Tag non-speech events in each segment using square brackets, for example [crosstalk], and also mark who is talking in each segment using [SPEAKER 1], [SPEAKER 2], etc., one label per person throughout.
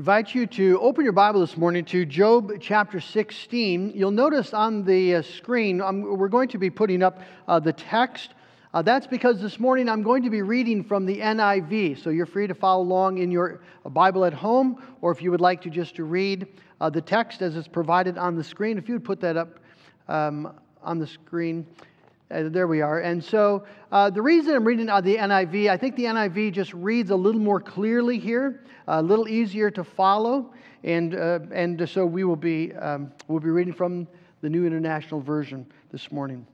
[SPEAKER 1] invite you to open your Bible this morning to Job chapter 16. You'll notice on the uh, screen, um, we're going to be putting up uh, the text. Uh, that's because this morning I'm going to be reading from the NIV. So you're free to follow along in your uh, Bible at home, or if you would like to just to read uh, the text as it's provided on the screen, if you would put that up um, on the screen. Uh, there we are. And so uh, the reason I'm reading out the NIV, I think the NIV just reads a little more clearly here, a little easier to follow. And, uh, and so we will be, um, we'll be reading from the New International Version this morning.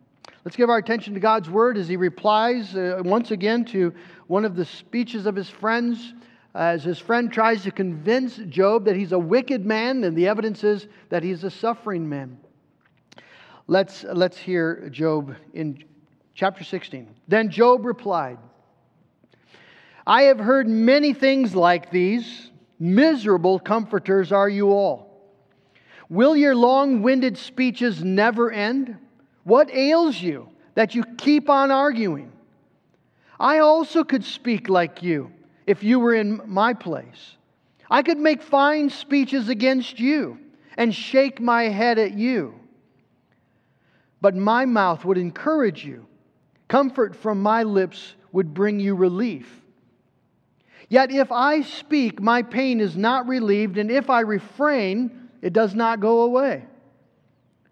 [SPEAKER 1] Let's give our attention to God's Word as He replies uh, once again to one of the speeches of His friends. As his friend tries to convince Job that he's a wicked man, and the evidence is that he's a suffering man. Let's, let's hear Job in chapter 16. Then Job replied, I have heard many things like these. Miserable comforters are you all. Will your long winded speeches never end? What ails you that you keep on arguing? I also could speak like you if you were in my place. I could make fine speeches against you and shake my head at you but my mouth would encourage you. Comfort from my lips would bring you relief. Yet if I speak, my pain is not relieved, and if I refrain, it does not go away.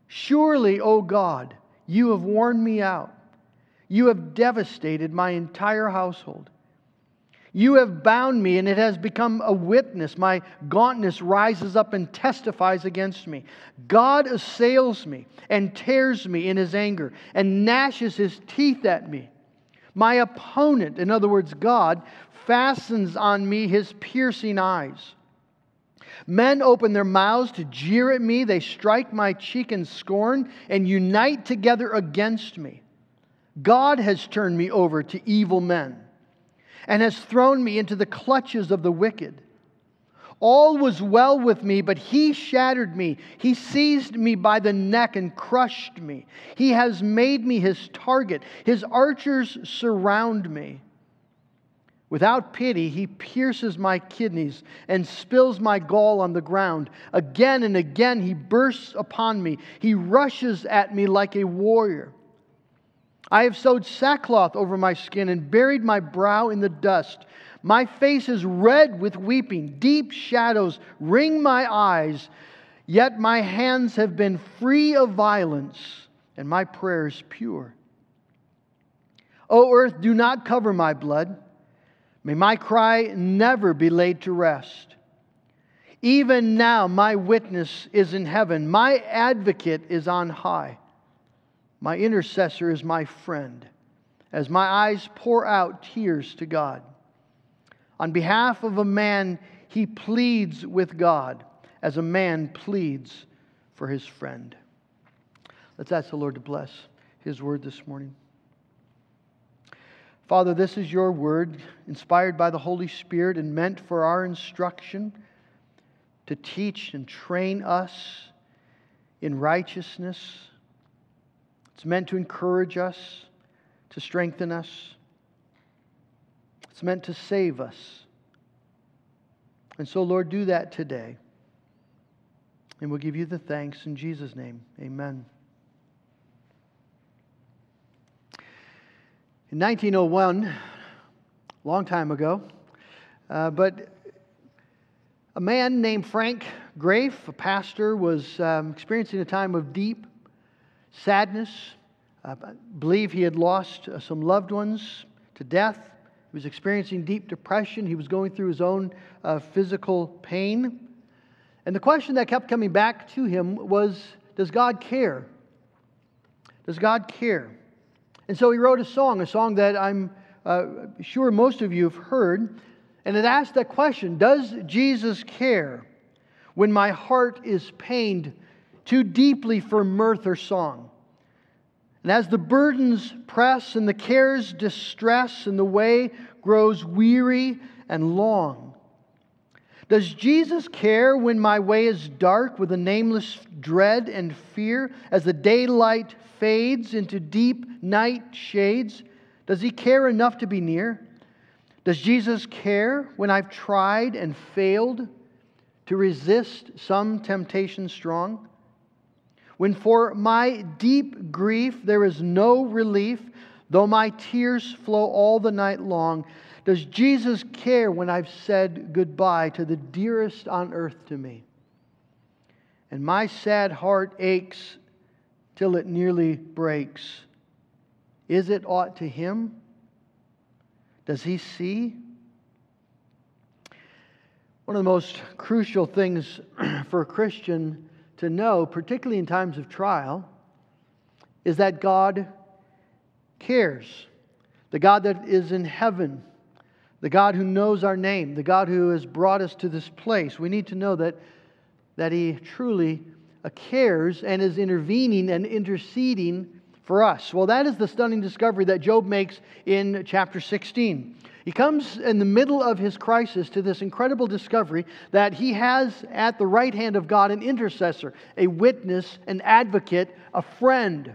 [SPEAKER 1] Surely, O God, you have worn me out. You have devastated my entire household. You have bound me, and it has become a witness. My gauntness rises up and testifies against me. God assails me and tears me in his anger and gnashes his teeth at me. My opponent, in other words, God, fastens on me his piercing eyes. Men open their mouths to jeer at me. They strike my cheek in scorn and unite together against me. God has turned me over to evil men and has thrown me into the clutches of the wicked. All was well with me, but he shattered me. He seized me by the neck and crushed me. He has made me his target. His archers surround me. Without pity, he pierces my kidneys and spills my gall on the ground. Again and again, he bursts upon me. He rushes at me like a warrior. I have sewed sackcloth over my skin and buried my brow in the dust. My face is red with weeping. Deep shadows ring my eyes. Yet my hands have been free of violence, and my prayers pure. O earth, do not cover my blood. May my cry never be laid to rest. Even now, my witness is in heaven, my advocate is on high. My intercessor is my friend as my eyes pour out tears to God. On behalf of a man, he pleads with God as a man pleads for his friend. Let's ask the Lord to bless his word this morning. Father, this is your word, inspired by the Holy Spirit and meant for our instruction to teach and train us in righteousness it's meant to encourage us, to strengthen us. It's meant to save us. And so, Lord, do that today. And we'll give you the thanks in Jesus' name. Amen. In 1901, a long time ago, uh, but a man named Frank Graeff, a pastor, was um, experiencing a time of deep sadness. I believe he had lost uh, some loved ones to death. He was experiencing deep depression. He was going through his own uh, physical pain. And the question that kept coming back to him was Does God care? Does God care? And so he wrote a song, a song that I'm uh, sure most of you have heard. And it asked that question Does Jesus care when my heart is pained too deeply for mirth or song. And as the burdens press and the cares distress and the way grows weary and long, does Jesus care when my way is dark with a nameless dread and fear as the daylight fades into deep night shades? Does he care enough to be near? Does Jesus care when I've tried and failed to resist some temptation strong? When for my deep grief there is no relief, though my tears flow all the night long, does Jesus care when I've said goodbye to the dearest on earth to me? And my sad heart aches till it nearly breaks. Is it aught to him? Does he see? One of the most crucial things [clears throat] for a Christian to know, particularly in times of trial, is that God cares. The God that is in heaven, the God who knows our name, the God who has brought us to this place. We need to know that, that He truly uh, cares and is intervening and interceding for us. Well, that is the stunning discovery that Job makes in chapter 16. He comes in the middle of his crisis to this incredible discovery that he has at the right hand of God an intercessor, a witness, an advocate, a friend,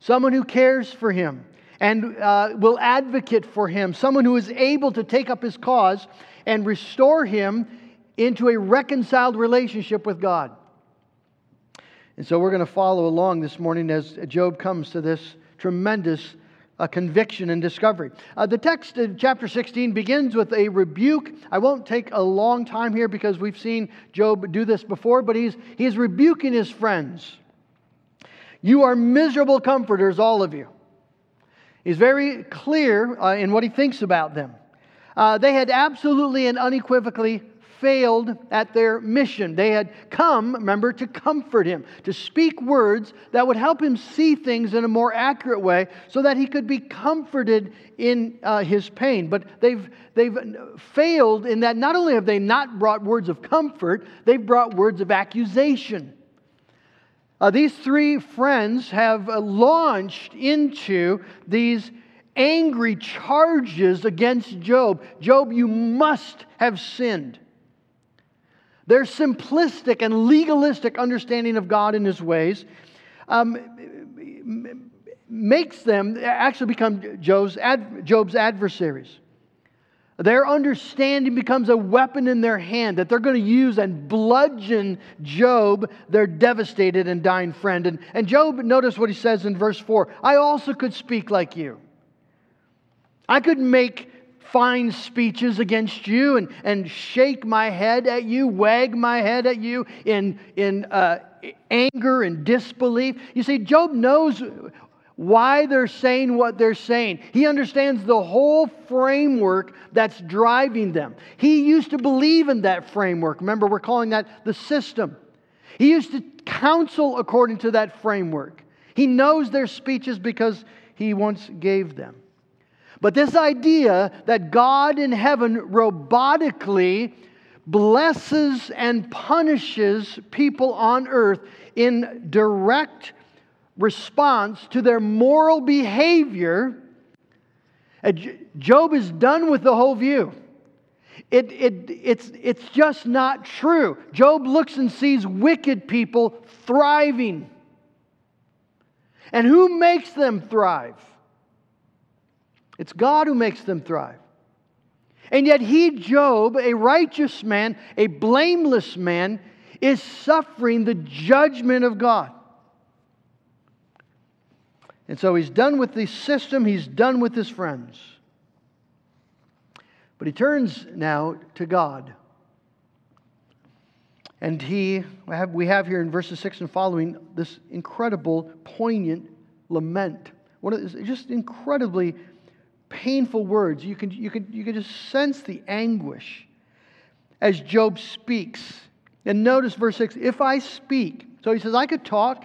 [SPEAKER 1] someone who cares for him and uh, will advocate for him, someone who is able to take up his cause and restore him into a reconciled relationship with God. And so we're going to follow along this morning as Job comes to this tremendous a conviction and discovery. Uh, the text in chapter 16 begins with a rebuke. I won't take a long time here because we've seen Job do this before, but he's, he's rebuking his friends. You are miserable comforters, all of you. He's very clear uh, in what he thinks about them. Uh, they had absolutely and unequivocally failed at their mission. They had come, remember, to comfort him, to speak words that would help him see things in a more accurate way so that he could be comforted in uh, his pain. But they've, they've failed in that not only have they not brought words of comfort, they've brought words of accusation. Uh, these three friends have uh, launched into these angry charges against Job. Job, you must have sinned. Their simplistic and legalistic understanding of God and His ways um, makes them actually become Job's, ad, Job's adversaries. Their understanding becomes a weapon in their hand that they're going to use and bludgeon Job, their devastated and dying friend. And, and Job, notice what he says in verse 4 I also could speak like you. I could make fine speeches against you and, and shake my head at you, wag my head at you in, in uh, anger and disbelief. You see, Job knows why they're saying what they're saying. He understands the whole framework that's driving them. He used to believe in that framework. Remember, we're calling that the system. He used to counsel according to that framework. He knows their speeches because he once gave them. But this idea that God in heaven robotically blesses and punishes people on earth in direct response to their moral behavior, uh, Job is done with the whole view. It, it, it's, it's just not true. Job looks and sees wicked people thriving. And who makes them thrive? It's God who makes them thrive. And yet, he, Job, a righteous man, a blameless man, is suffering the judgment of God. And so he's done with the system, he's done with his friends. But he turns now to God. And he, we have here in verses 6 and following this incredible, poignant lament. One of, just incredibly painful words. You can, you, can, you can just sense the anguish as Job speaks. And notice verse 6 if I speak, so he says, I could talk,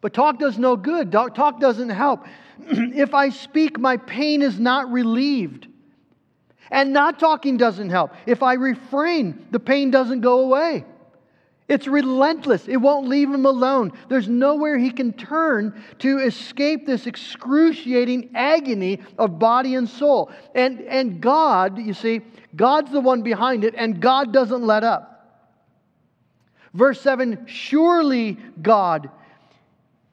[SPEAKER 1] but talk does no good. Talk doesn't help. [clears throat] if I speak, my pain is not relieved. And not talking doesn't help. If I refrain, the pain doesn't go away. It's relentless. It won't leave him alone. There's nowhere he can turn to escape this excruciating agony of body and soul. And, and God, you see, God's the one behind it, and God doesn't let up. Verse 7 Surely, God,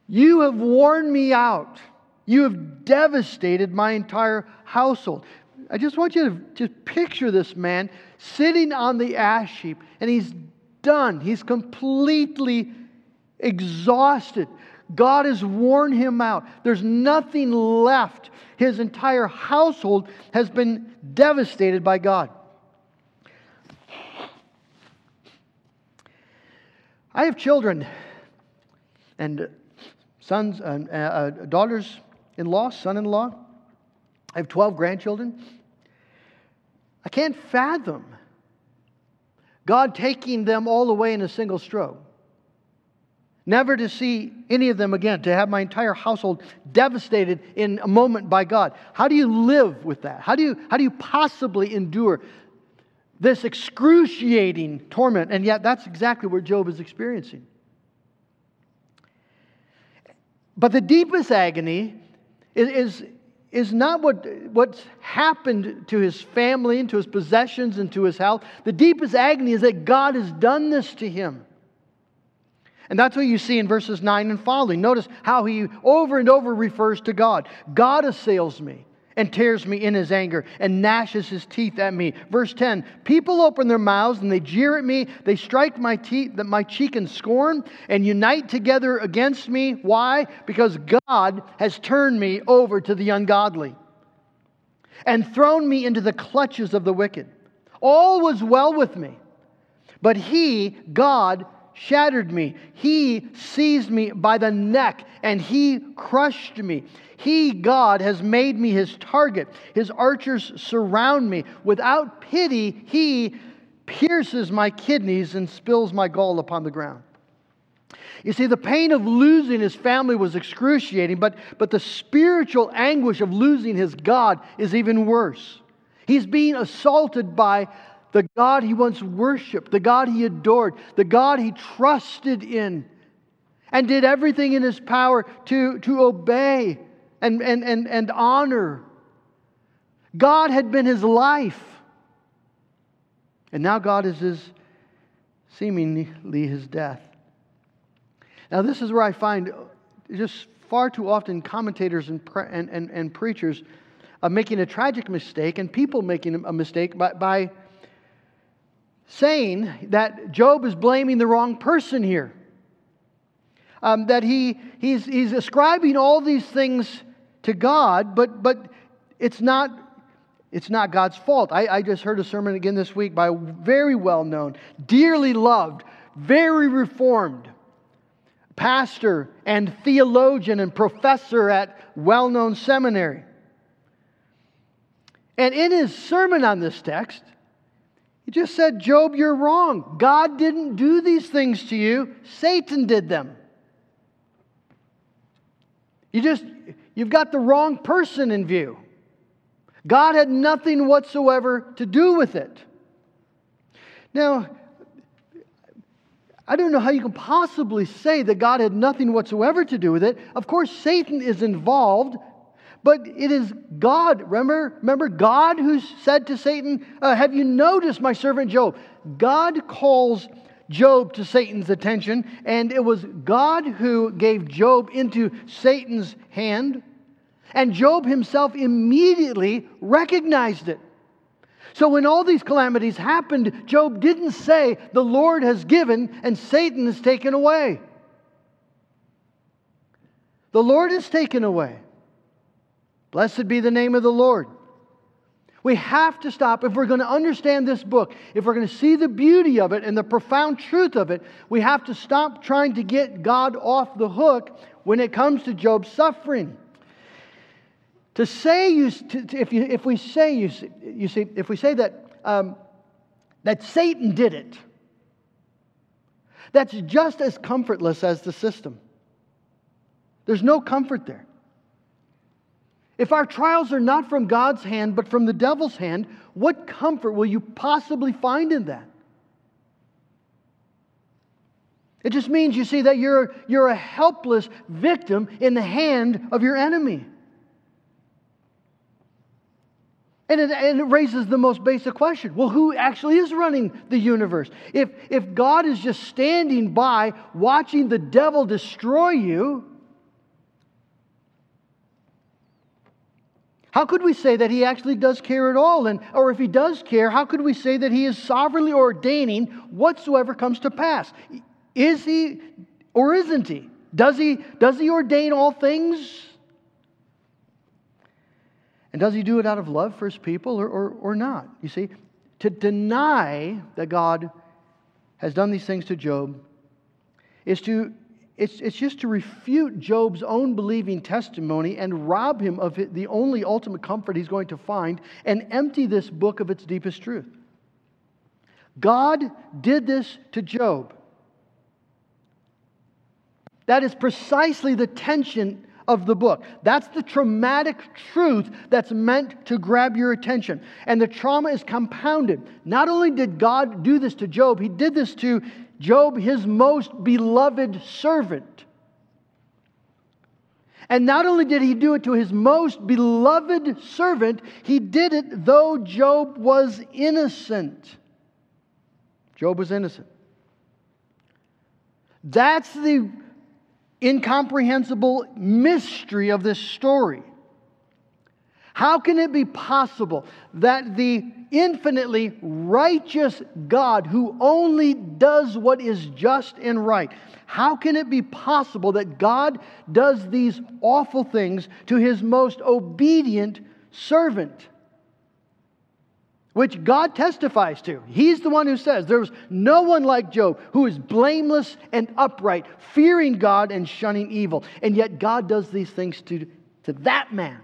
[SPEAKER 1] you have worn me out. You have devastated my entire household. I just want you to just picture this man sitting on the ash heap, and he's done. He's completely exhausted. God has worn him out. There's nothing left. His entire household has been devastated by God. I have children and sons and uh, uh, daughters in law, son in law. I have 12 grandchildren. I can't fathom God taking them all away in a single stroke. Never to see any of them again, to have my entire household devastated in a moment by God. How do you live with that? How do you, how do you possibly endure this excruciating torment? And yet, that's exactly what Job is experiencing. But the deepest agony is, is, is not what, what's happened to his family and to his possessions and to his health. The deepest agony is that God has done this to him. And that's what you see in verses 9 and following. Notice how he over and over refers to God. God assails me and tears me in his anger and gnashes his teeth at me. Verse 10 People open their mouths and they jeer at me. They strike my, teeth, my cheek in scorn and unite together against me. Why? Because God has turned me over to the ungodly and thrown me into the clutches of the wicked. All was well with me. But he, God, shattered me. He seized me by the neck and he crushed me. He, God, has made me his target. His archers surround me. Without pity, he pierces my kidneys and spills my gall upon the ground. You see, the pain of losing his family was excruciating, but, but the spiritual anguish of losing his God is even worse. He's being assaulted by the God he once worshiped, the God he adored, the God he trusted in, and did everything in his power to, to obey and, and, and, and honor. God had been his life. And now God is his, seemingly his death. Now, this is where I find just far too often commentators and, and, and, and preachers uh, making a tragic mistake and people making a mistake by, by saying that Job is blaming the wrong person here. Um, that he, he's, he's ascribing all these things to God, but, but it's, not, it's not God's fault. I, I just heard a sermon again this week by a very well known, dearly loved, very reformed pastor and theologian and professor at well known seminary. And in his sermon on this text, he just said, Job, you're wrong. God didn't do these things to you, Satan did them. You just, you've got the wrong person in view. God had nothing whatsoever to do with it. Now, I don't know how you can possibly say that God had nothing whatsoever to do with it. Of course, Satan is involved but it is God. Remember, remember God who said to Satan, uh, Have you noticed my servant Job? God calls Job to Satan's attention, and it was God who gave Job into Satan's hand. And Job himself immediately recognized it. So when all these calamities happened, Job didn't say, The Lord has given and Satan has taken away. The Lord has taken away. Blessed be the name of the Lord. We have to stop. If we're going to understand this book, if we're going to see the beauty of it and the profound truth of it, we have to stop trying to get God off the hook when it comes to Job's suffering. To say you, to, if, you, if we say you, you see, if we say that um, that Satan did it, that's just as comfortless as the system. There's no comfort there. If our trials are not from God's hand, but from the devil's hand, what comfort will you possibly find in that? It just means, you see, that you're, you're a helpless victim in the hand of your enemy. And it, and it, raises the most basic question well, who actually is running the universe? If, if God is just standing by watching the devil destroy you, How could we say that he actually does care at all? And, or if he does care, how could we say that he is sovereignly ordaining whatsoever comes to pass? Is he or isn't he? Does he, does he ordain all things? And does he do it out of love for his people or, or, or not? You see, to deny that God has done these things to Job is to it's, it's just to refute Job's own believing testimony and rob him of the only ultimate comfort he's going to find and empty this book of its deepest truth. God did this to Job. That is precisely the tension of the book. That's the traumatic truth that's meant to grab your attention. And the trauma is compounded. Not only did God do this to Job, he did this to Job, his most beloved servant. And not only did he do it to his most beloved servant, he did it though Job was innocent. Job was innocent. That's the incomprehensible mystery of this story. How can it be possible that the infinitely righteous God who only does what is just and right, how can it be possible that God does these awful things to his most obedient servant? Which God testifies to. He's the one who says, There was no one like Job who is blameless and upright, fearing God and shunning evil. And yet God does these things to, to that man.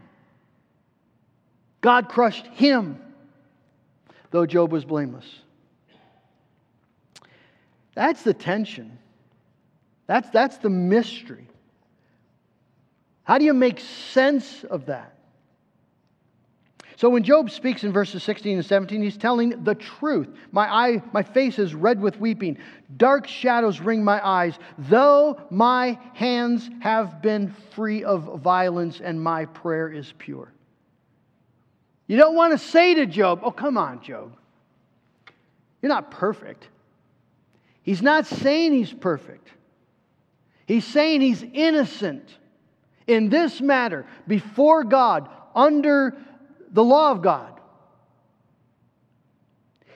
[SPEAKER 1] God crushed him, though Job was blameless. That's the tension. That's, that's the mystery. How do you make sense of that? So when Job speaks in verses 16 and 17, he's telling the truth. My eye, my face is red with weeping. Dark shadows ring my eyes, though my hands have been free of violence and my prayer is pure. You don't want to say to Job, Oh, come on, Job. You're not perfect. He's not saying he's perfect. He's saying he's innocent in this matter before God under the law of God.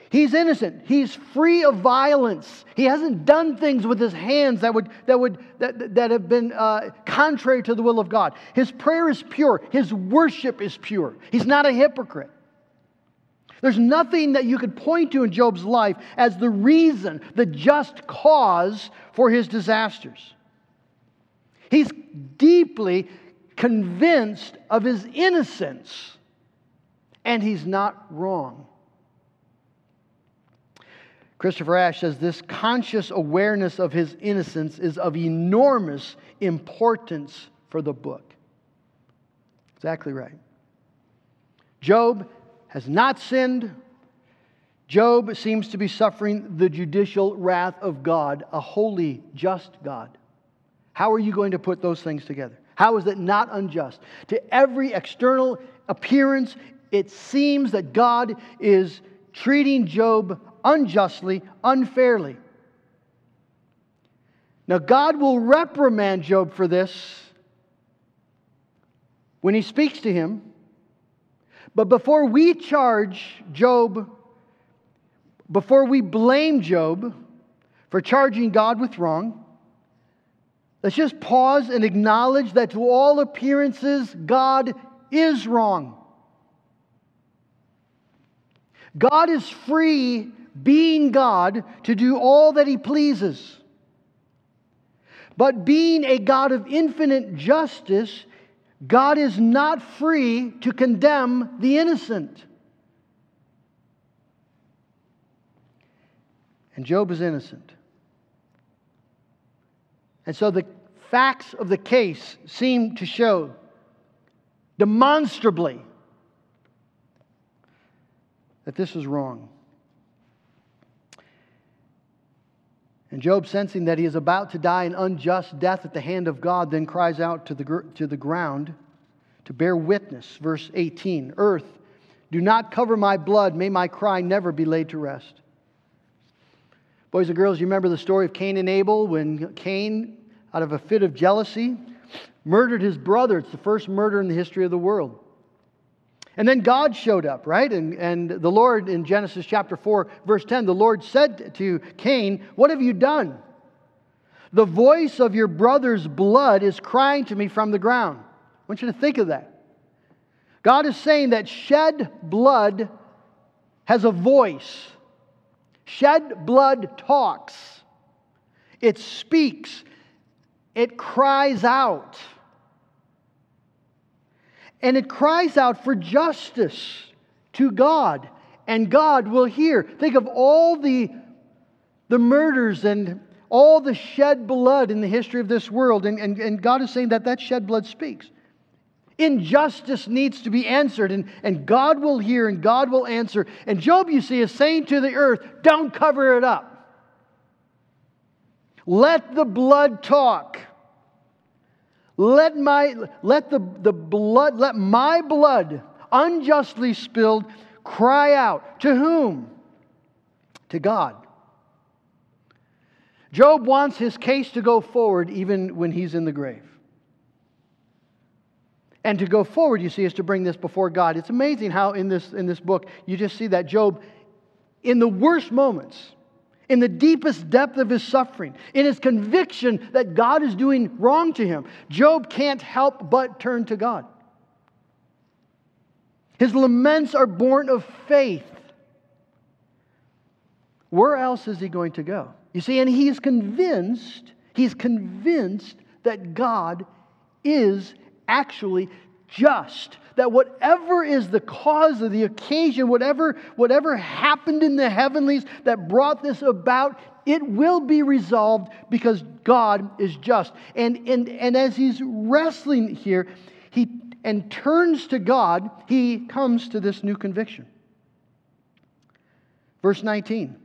[SPEAKER 1] He's innocent. He's free of violence. He hasn't done things with his hands that, would, that, would, that, that have been uh, contrary to the will of God. His prayer is pure. His worship is pure. He's not a hypocrite. There's nothing that you could point to in Job's life as the reason, the just cause for his disasters. He's deeply convinced of his innocence, and he's not wrong. Christopher Ash says this conscious awareness of his innocence is of enormous importance for the book. Exactly right. Job has not sinned. Job seems to be suffering the judicial wrath of God, a holy, just God. How are you going to put those things together? How is it not unjust? To every external appearance, it seems that God is treating Job unjustly, unfairly. Now, God will reprimand Job for this when he speaks to him. But before we charge Job, before we blame Job for charging God with wrong, let's just pause and acknowledge that to all appearances, God is wrong. God is free being God, to do all that He pleases. But being a God of infinite justice, God is not free to condemn the innocent. And Job is innocent. And so the facts of the case seem to show demonstrably that this is wrong. And Job, sensing that he is about to die an unjust death at the hand of God, then cries out to the, to the ground to bear witness. Verse 18 Earth, do not cover my blood. May my cry never be laid to rest. Boys and girls, you remember the story of Cain and Abel when Cain, out of a fit of jealousy, murdered his brother. It's the first murder in the history of the world. And then God showed up, right? And, and the Lord in Genesis chapter 4, verse 10, the Lord said to Cain, What have you done? The voice of your brother's blood is crying to me from the ground. I want you to think of that. God is saying that shed blood has a voice. Shed blood talks, it speaks, it cries out. And it cries out for justice to God, and God will hear. Think of all the, the murders and all the shed blood in the history of this world, and, and, and God is saying that that shed blood speaks. Injustice needs to be answered, and, and God will hear and God will answer. And Job, you see, is saying to the earth, don't cover it up. Let the blood talk. Let my let the, the blood, let my blood unjustly spilled cry out. To whom? To God. Job wants his case to go forward even when he's in the grave. And to go forward, you see, is to bring this before God. It's amazing how in this, in this book you just see that Job, in the worst moments, in the deepest depth of his suffering, in his conviction that God is doing wrong to him, Job can't help but turn to God. His laments are born of faith. Where else is he going to go? You see, and he's convinced, he's convinced that God is actually just. That whatever is the cause of the occasion, whatever, whatever happened in the heavenlies that brought this about, it will be resolved because God is just. And, and, and as he's wrestling here, he and turns to God, he comes to this new conviction. Verse 19.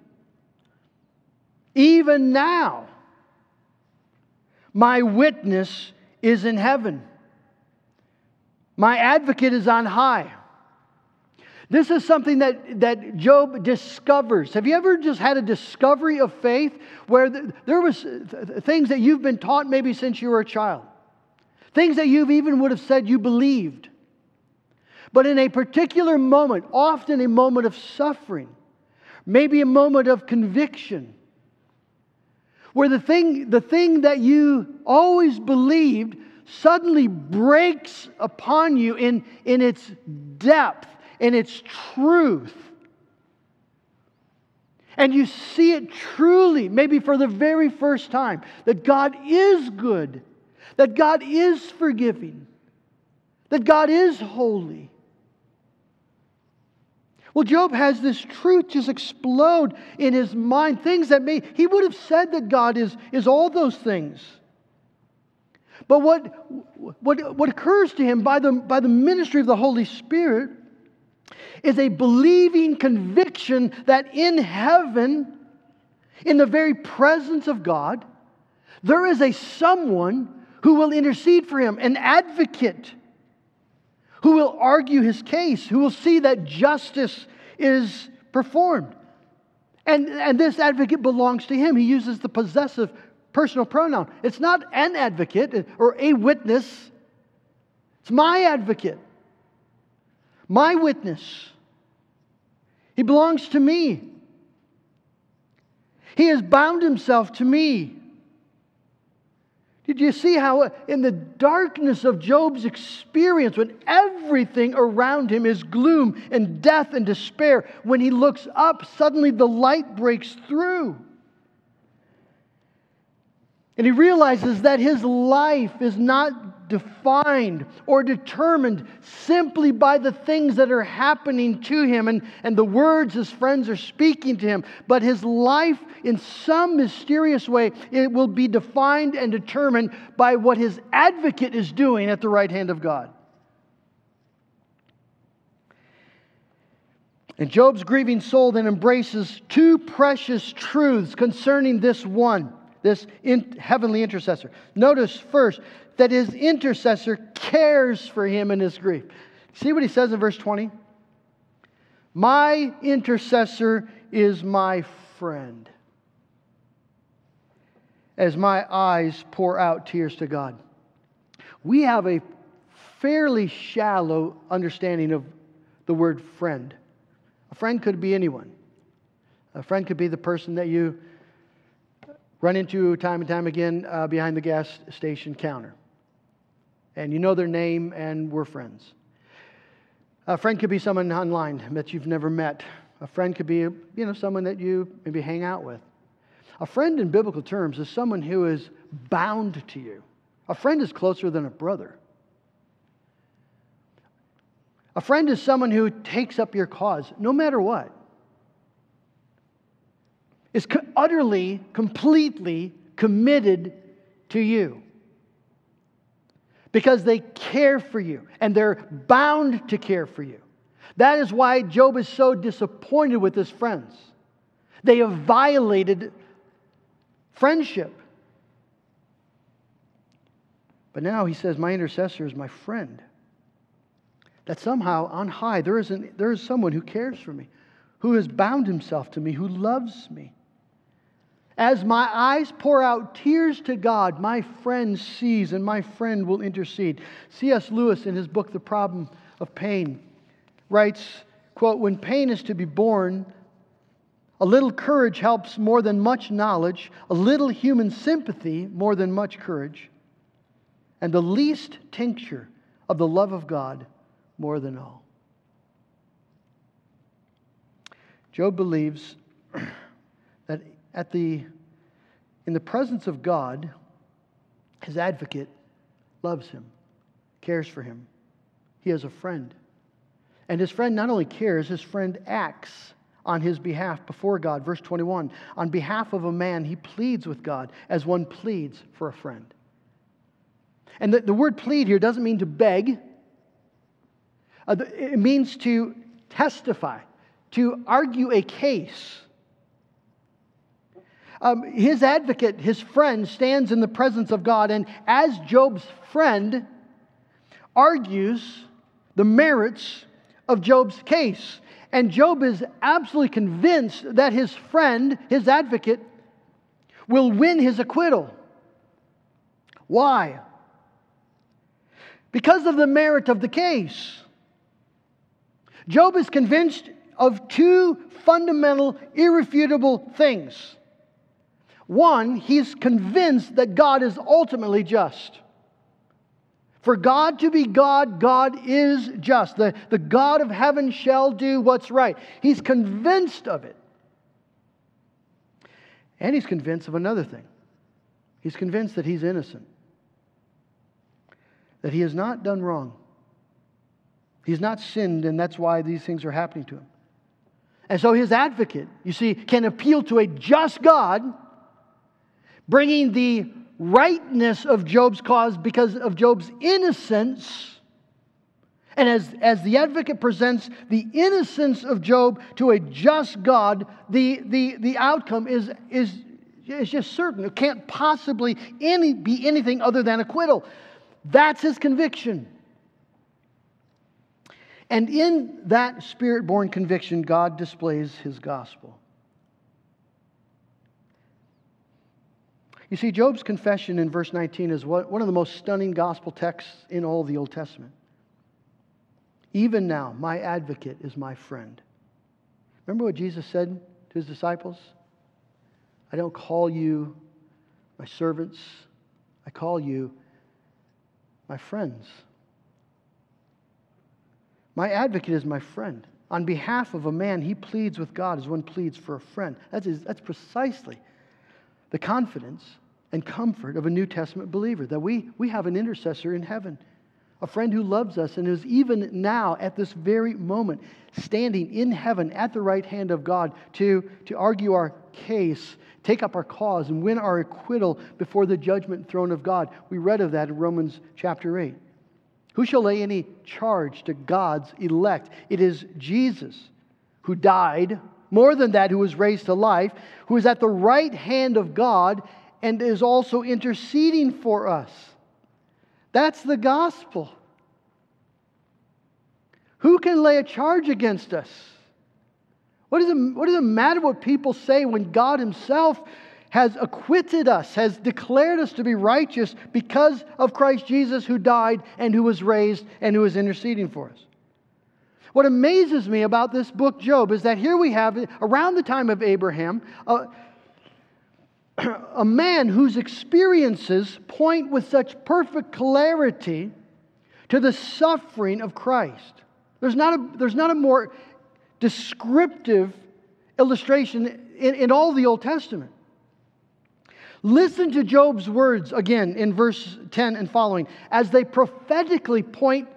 [SPEAKER 1] Even now, my witness is in heaven my advocate is on high. This is something that, that Job discovers. Have you ever just had a discovery of faith where the, there was things that you've been taught maybe since you were a child? Things that you've even would have said you believed. But in a particular moment, often a moment of suffering, maybe a moment of conviction, where the thing, the thing that you always believed suddenly breaks upon you in, in its depth, in its truth. And you see it truly, maybe for the very first time, that God is good, that God is forgiving, that God is holy. Well, Job has this truth just explode in his mind, things that may, he would have said that God is, is all those things. But what, what, what occurs to him by the, by the ministry of the Holy Spirit is a believing conviction that in heaven, in the very presence of God, there is a someone who will intercede for him, an advocate who will argue his case, who will see that justice is performed. And, and this advocate belongs to him. He uses the possessive personal pronoun. It's not an advocate or a witness, it's my advocate, my witness. He belongs to me. He has bound himself to me. Did you see how, in the darkness of Job's experience, when everything around him is gloom and death and despair, when he looks up, suddenly the light breaks through? And he realizes that his life is not defined or determined simply by the things that are happening to him and, and the words his friends are speaking to him, but his life, in some mysterious way, it will be defined and determined by what his advocate is doing at the right hand of God. And Job's grieving soul then embraces two precious truths concerning this one this in, heavenly intercessor. Notice first that his intercessor cares for him in his grief. See what he says in verse 20? My intercessor is my friend as my eyes pour out tears to God. We have a fairly shallow understanding of, the word friend. A friend could be anyone. A friend could be the person that you run into time and time again uh, behind the gas station counter. And you know their name, and we're friends. A friend could be someone online that you've never met. A friend could be, you know, someone that you maybe hang out with. A friend in biblical terms is someone who is bound to you. A friend is closer than a brother. A friend is someone who takes up your cause no matter what, is utterly, completely committed to you because they care for you and they're bound to care for you. That is why Job is so disappointed with his friends. They have violated friendship. But now he says, My intercessor is my friend. That somehow on high there is, an, there is someone who cares for me, who has bound himself to me, who loves me. As my eyes pour out tears to God, my friend sees and my friend will intercede. C.S. Lewis, in his book, The Problem of Pain, writes, quote, When pain is to be borne, a little courage helps more than much knowledge, a little human sympathy more than much courage, and the least tincture of the love of God more than all. Job believes at the, in the presence of God, his advocate loves him, cares for him. He has a friend. And his friend not only cares, his friend acts on his behalf before God. Verse 21 On behalf of a man, he pleads with God as one pleads for a friend. And the, the word plead here doesn't mean to beg, uh, it means to testify, to argue a case. Um, his advocate, his friend, stands in the presence of God, and as Job's friend, argues the merits of Job's case. And Job is absolutely convinced that his friend, his advocate, will win his acquittal. Why? Because of the merit of the case. Job is convinced of two fundamental, irrefutable things. One, he's convinced that God is ultimately just. For God to be God, God is just. The, the God of heaven shall do what's right. He's convinced of it. And he's convinced of another thing. He's convinced that he's innocent, that he has not done wrong. He's not sinned, and that's why these things are happening to him. And so his advocate, you see, can appeal to a just God, bringing the rightness of Job's cause because of Job's innocence. And as, as the advocate presents the innocence of Job to a just God, the, the, the outcome is, is, is just certain. It can't possibly any, be anything other than acquittal. That's his conviction. And in that spirit born conviction, God displays his gospel. You see, Job's confession in verse 19 is one of the most stunning gospel texts in all the Old Testament. Even now, my advocate is my friend. Remember what Jesus said to his disciples? I don't call you my servants, I call you my friends. My advocate is my friend. On behalf of a man, he pleads with God as one pleads for a friend. That's, that's precisely the confidence and comfort of a New Testament believer that we, we have an intercessor in heaven, a friend who loves us and is even now, at this very moment, standing in heaven at the right hand of God to, to argue our case, take up our cause, and win our acquittal before the judgment throne of God. We read of that in Romans chapter 8. Who shall lay any charge to God's elect? It is Jesus who died, more than that, who was raised to life, who is at the right hand of God and is also interceding for us. That's the gospel. Who can lay a charge against us? What does, it, what does it matter what people say when God Himself has acquitted us, has declared us to be righteous because of Christ Jesus who died and who was raised and who is interceding for us? What amazes me about this book, Job, is that here we have, around the time of Abraham, a, [clears throat] a man whose experiences point with such perfect clarity to the suffering of Christ. There's not a, there's not a more descriptive illustration in, in all the Old Testament. Listen to Job's words again in verse 10 and following as they prophetically point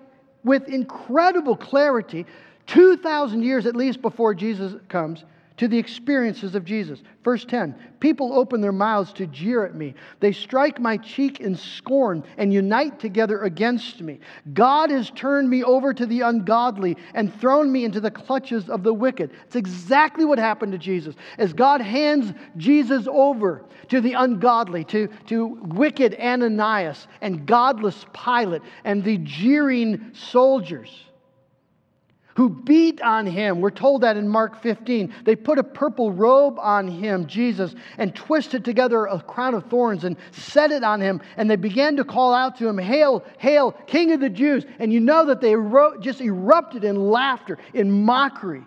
[SPEAKER 1] with incredible clarity, 2,000 years at least before Jesus comes, to the experiences of Jesus. Verse 10 People open their mouths to jeer at me. They strike my cheek in scorn and unite together against me. God has turned me over to the ungodly and thrown me into the clutches of the wicked. It's exactly what happened to Jesus. As God hands Jesus over to the ungodly, to, to wicked Ananias and godless Pilate and the jeering soldiers who beat on him. We're told that in Mark 15. They put a purple robe on him, Jesus, and twisted together a crown of thorns and set it on him. And they began to call out to him, Hail, hail, King of the Jews. And you know that they just erupted in laughter, in mockery.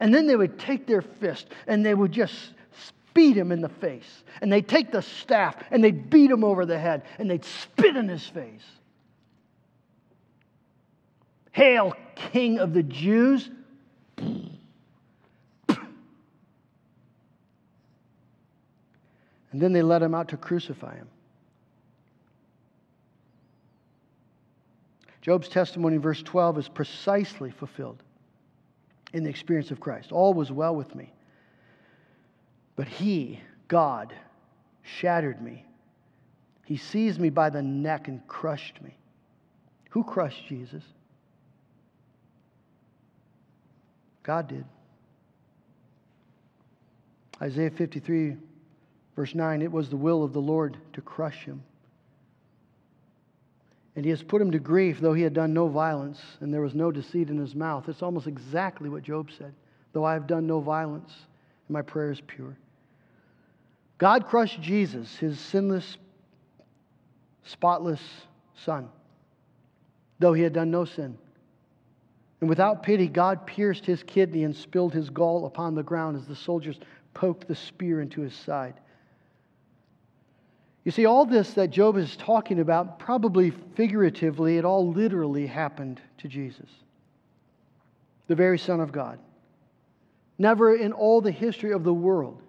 [SPEAKER 1] And then they would take their fist and they would just beat him in the face. And they'd take the staff and they'd beat him over the head and they'd spit in his face. Hail, King of the Jews. And then they let him out to crucify him. Job's testimony, verse 12, is precisely fulfilled in the experience of Christ. All was well with me. But he, God, shattered me. He seized me by the neck and crushed me. Who crushed Jesus? God did. Isaiah 53, verse 9 it was the will of the Lord to crush him. And he has put him to grief, though he had done no violence, and there was no deceit in his mouth. It's almost exactly what Job said. Though I have done no violence, and my prayer is pure. God crushed Jesus, his sinless, spotless son, though he had done no sin. And without pity, God pierced his kidney and spilled his gall upon the ground as the soldiers poked the spear into his side. You see, all this that Job is talking about, probably figuratively, it all literally happened to Jesus, the very Son of God. Never in all the history of the world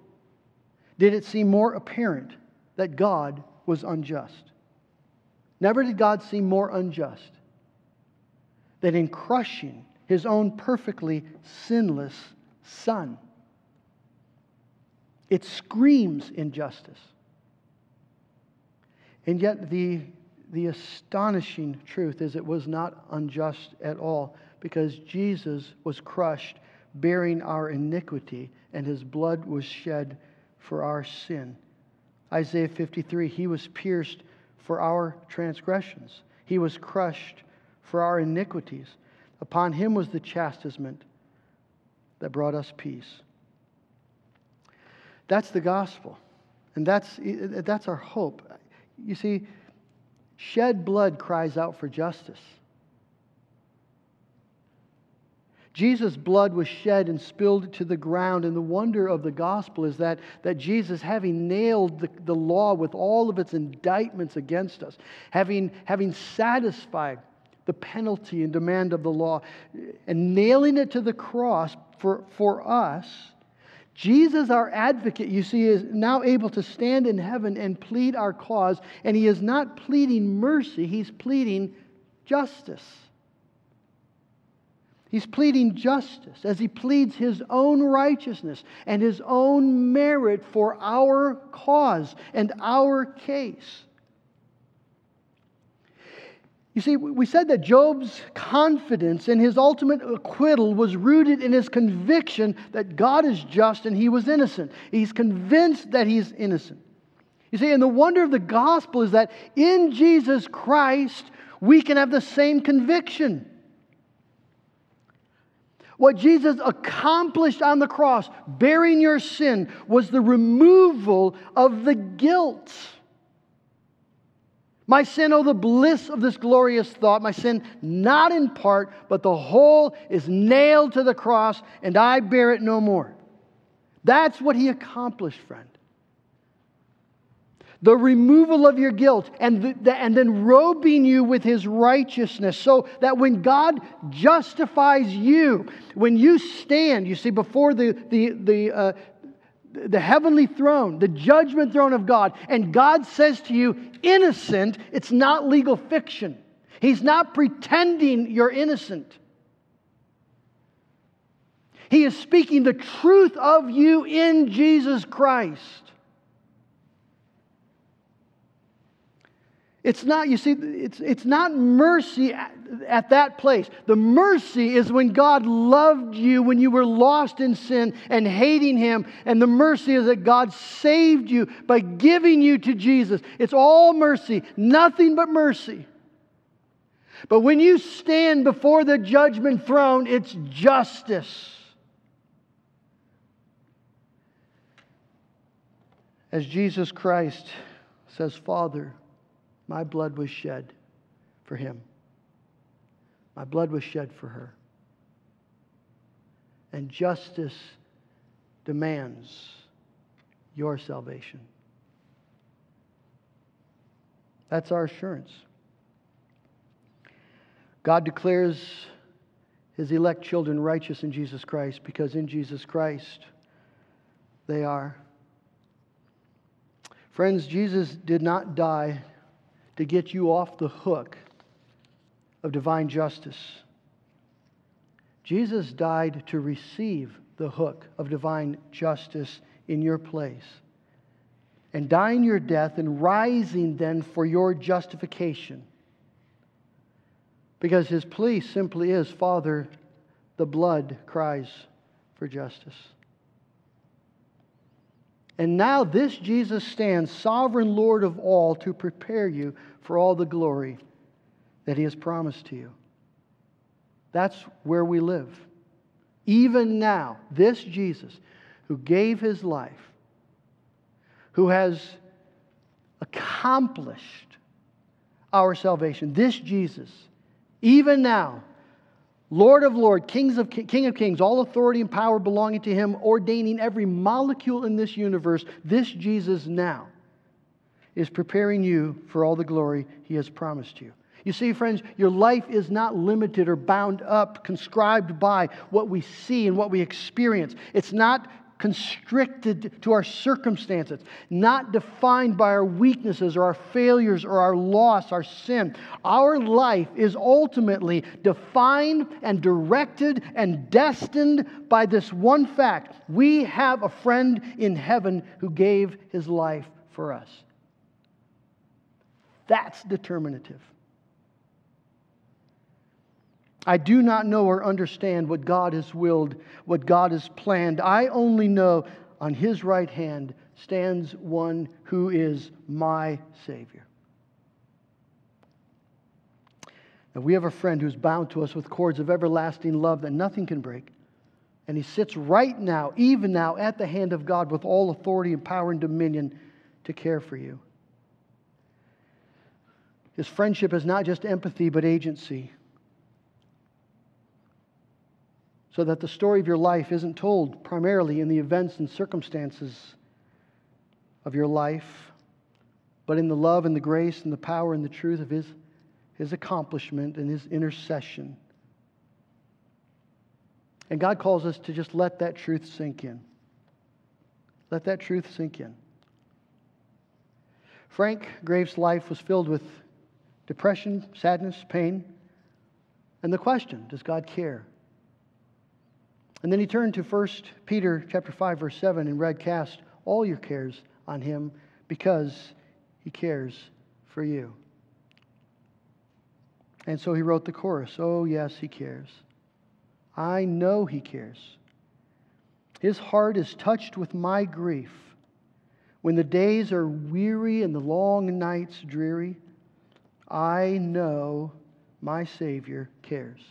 [SPEAKER 1] did it seem more apparent that God was unjust. Never did God seem more unjust that in crushing his own perfectly sinless son, it screams injustice. And yet, the, the astonishing truth is it was not unjust at all because Jesus was crushed, bearing our iniquity, and his blood was shed for our sin. Isaiah 53 He was pierced for our transgressions, He was crushed for our iniquities. Upon him was the chastisement that brought us peace. That's the gospel. And that's, that's our hope. You see, shed blood cries out for justice. Jesus' blood was shed and spilled to the ground. And the wonder of the gospel is that, that Jesus, having nailed the, the law with all of its indictments against us, having, having satisfied the penalty and demand of the law and nailing it to the cross for, for us, Jesus, our advocate, you see, is now able to stand in heaven and plead our cause. And he is not pleading mercy, he's pleading justice. He's pleading justice as he pleads his own righteousness and his own merit for our cause and our case. You see, we said that Job's confidence in his ultimate acquittal was rooted in his conviction that God is just and he was innocent. He's convinced that he's innocent. You see, and the wonder of the gospel is that in Jesus Christ, we can have the same conviction. What Jesus accomplished on the cross, bearing your sin, was the removal of the guilt My sin, oh, the bliss of this glorious thought. My sin, not in part, but the whole, is nailed to the cross, and I bear it no more. That's what he accomplished, friend. The removal of your guilt and, the, the, and then robing you with his righteousness, so that when God justifies you, when you stand, you see, before the, the, the, uh, the heavenly throne, the judgment throne of God, and God says to you, innocent, it's not legal fiction. He's not pretending you're innocent. He is speaking the truth of you in Jesus Christ. It's not, you see, it's, it's not mercy at, at, that place. The mercy is when God loved you when you were lost in sin and hating Him. And the mercy is that God saved you by giving you to Jesus. It's all mercy, nothing but mercy. But when you stand before the judgment throne, it's justice. As Jesus Christ says, Father, my blood was shed for him. My blood was shed for her. And justice demands your salvation. That's our assurance. God declares his elect children righteous in Jesus Christ because in Jesus Christ they are. Friends, Jesus did not die to get you off the hook of divine justice. Jesus died to receive the hook of divine justice in your place. And dying your death and rising then for your justification. Because his plea simply is Father, the blood cries for justice. And now this Jesus stands, sovereign Lord of all, to prepare you for all the glory that he has promised to you. That's where we live. Even now, this Jesus who gave his life, who has accomplished our salvation, this Jesus, even now, Lord of Lords, Kings of King of Kings, all authority and power belonging to him, ordaining every molecule in this universe, this Jesus now is preparing you for all the glory he has promised you. You see, friends, your life is not limited or bound up, conscribed by what we see and what we experience. It's not constricted to our circumstances, not defined by our weaknesses or our failures or our loss, our sin. Our life is ultimately defined and directed and destined by this one fact we have a friend in heaven who gave his life for us. That's determinative. I do not know or understand what God has willed, what God has planned. I only know on his right hand stands one who is my Savior. Now, we have a friend who's bound to us with cords of everlasting love that nothing can break. And he sits right now, even now, at the hand of God with all authority and power and dominion to care for you. His friendship is not just empathy, but agency. So that the story of your life isn't told primarily in the events and circumstances of your life, but in the love and the grace and the power and the truth of His, his accomplishment and His intercession. And God calls us to just let that truth sink in. Let that truth sink in. Frank Graeff's life was filled with depression, sadness, pain, and the question does God care? And then he turned to 1 Peter chapter 5 verse 7 and read cast all your cares on him because he cares for you. And so he wrote the chorus, "Oh yes, he cares. I know he cares. His heart is touched with my grief. When the days are weary and the long nights dreary, I know my Savior cares.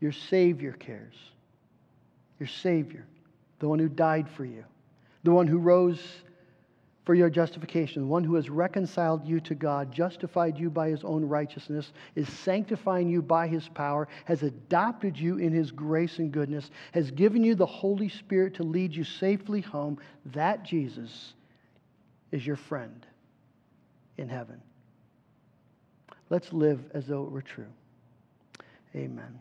[SPEAKER 1] Your Savior cares your Savior, the one who died for you, the one who rose for your justification. The one who has reconciled you to God, justified you by his own righteousness, is sanctifying you by his power, has adopted you in his grace and goodness, has given you the Holy Spirit to lead you safely home. That Jesus is your friend in heaven. Let's live as though it were true. Amen.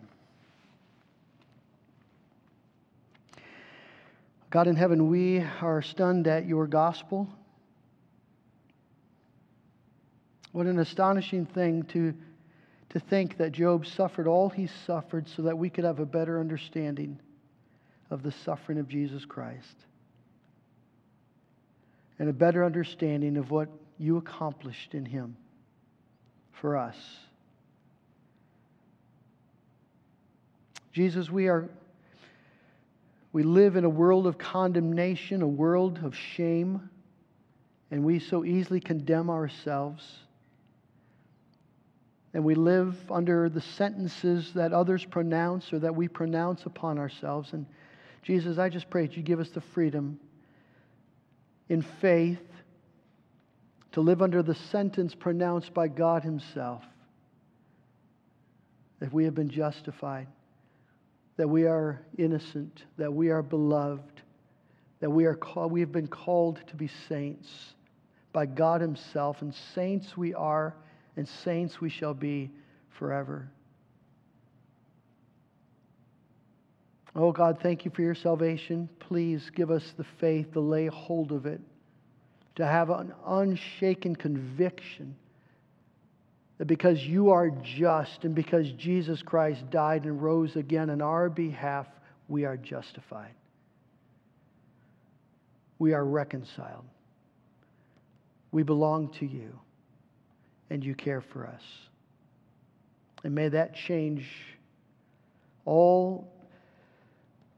[SPEAKER 1] God in heaven, we are stunned at your gospel. What an astonishing thing to, to think that Job suffered all he suffered so that we could have a better understanding of the suffering of Jesus Christ and a better understanding of what you accomplished in him for us. Jesus, we are we live in a world of condemnation, a world of shame, and we so easily condemn ourselves. And we live under the sentences that others pronounce or that we pronounce upon ourselves. And Jesus, I just pray that you give us the freedom in faith to live under the sentence pronounced by God Himself that we have been justified that we are innocent, that we are beloved, that we, are called, we have been called to be saints by God Himself, and saints we are, and saints we shall be forever. Oh God, thank you for your salvation. Please give us the faith to lay hold of it, to have an unshaken conviction that because you are just and because Jesus Christ died and rose again on our behalf, we are justified. We are reconciled. We belong to you, and you care for us. And may that change all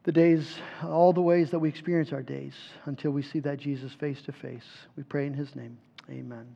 [SPEAKER 1] the days, all the ways that we experience our days until we see that Jesus face to face. We pray in his name. Amen.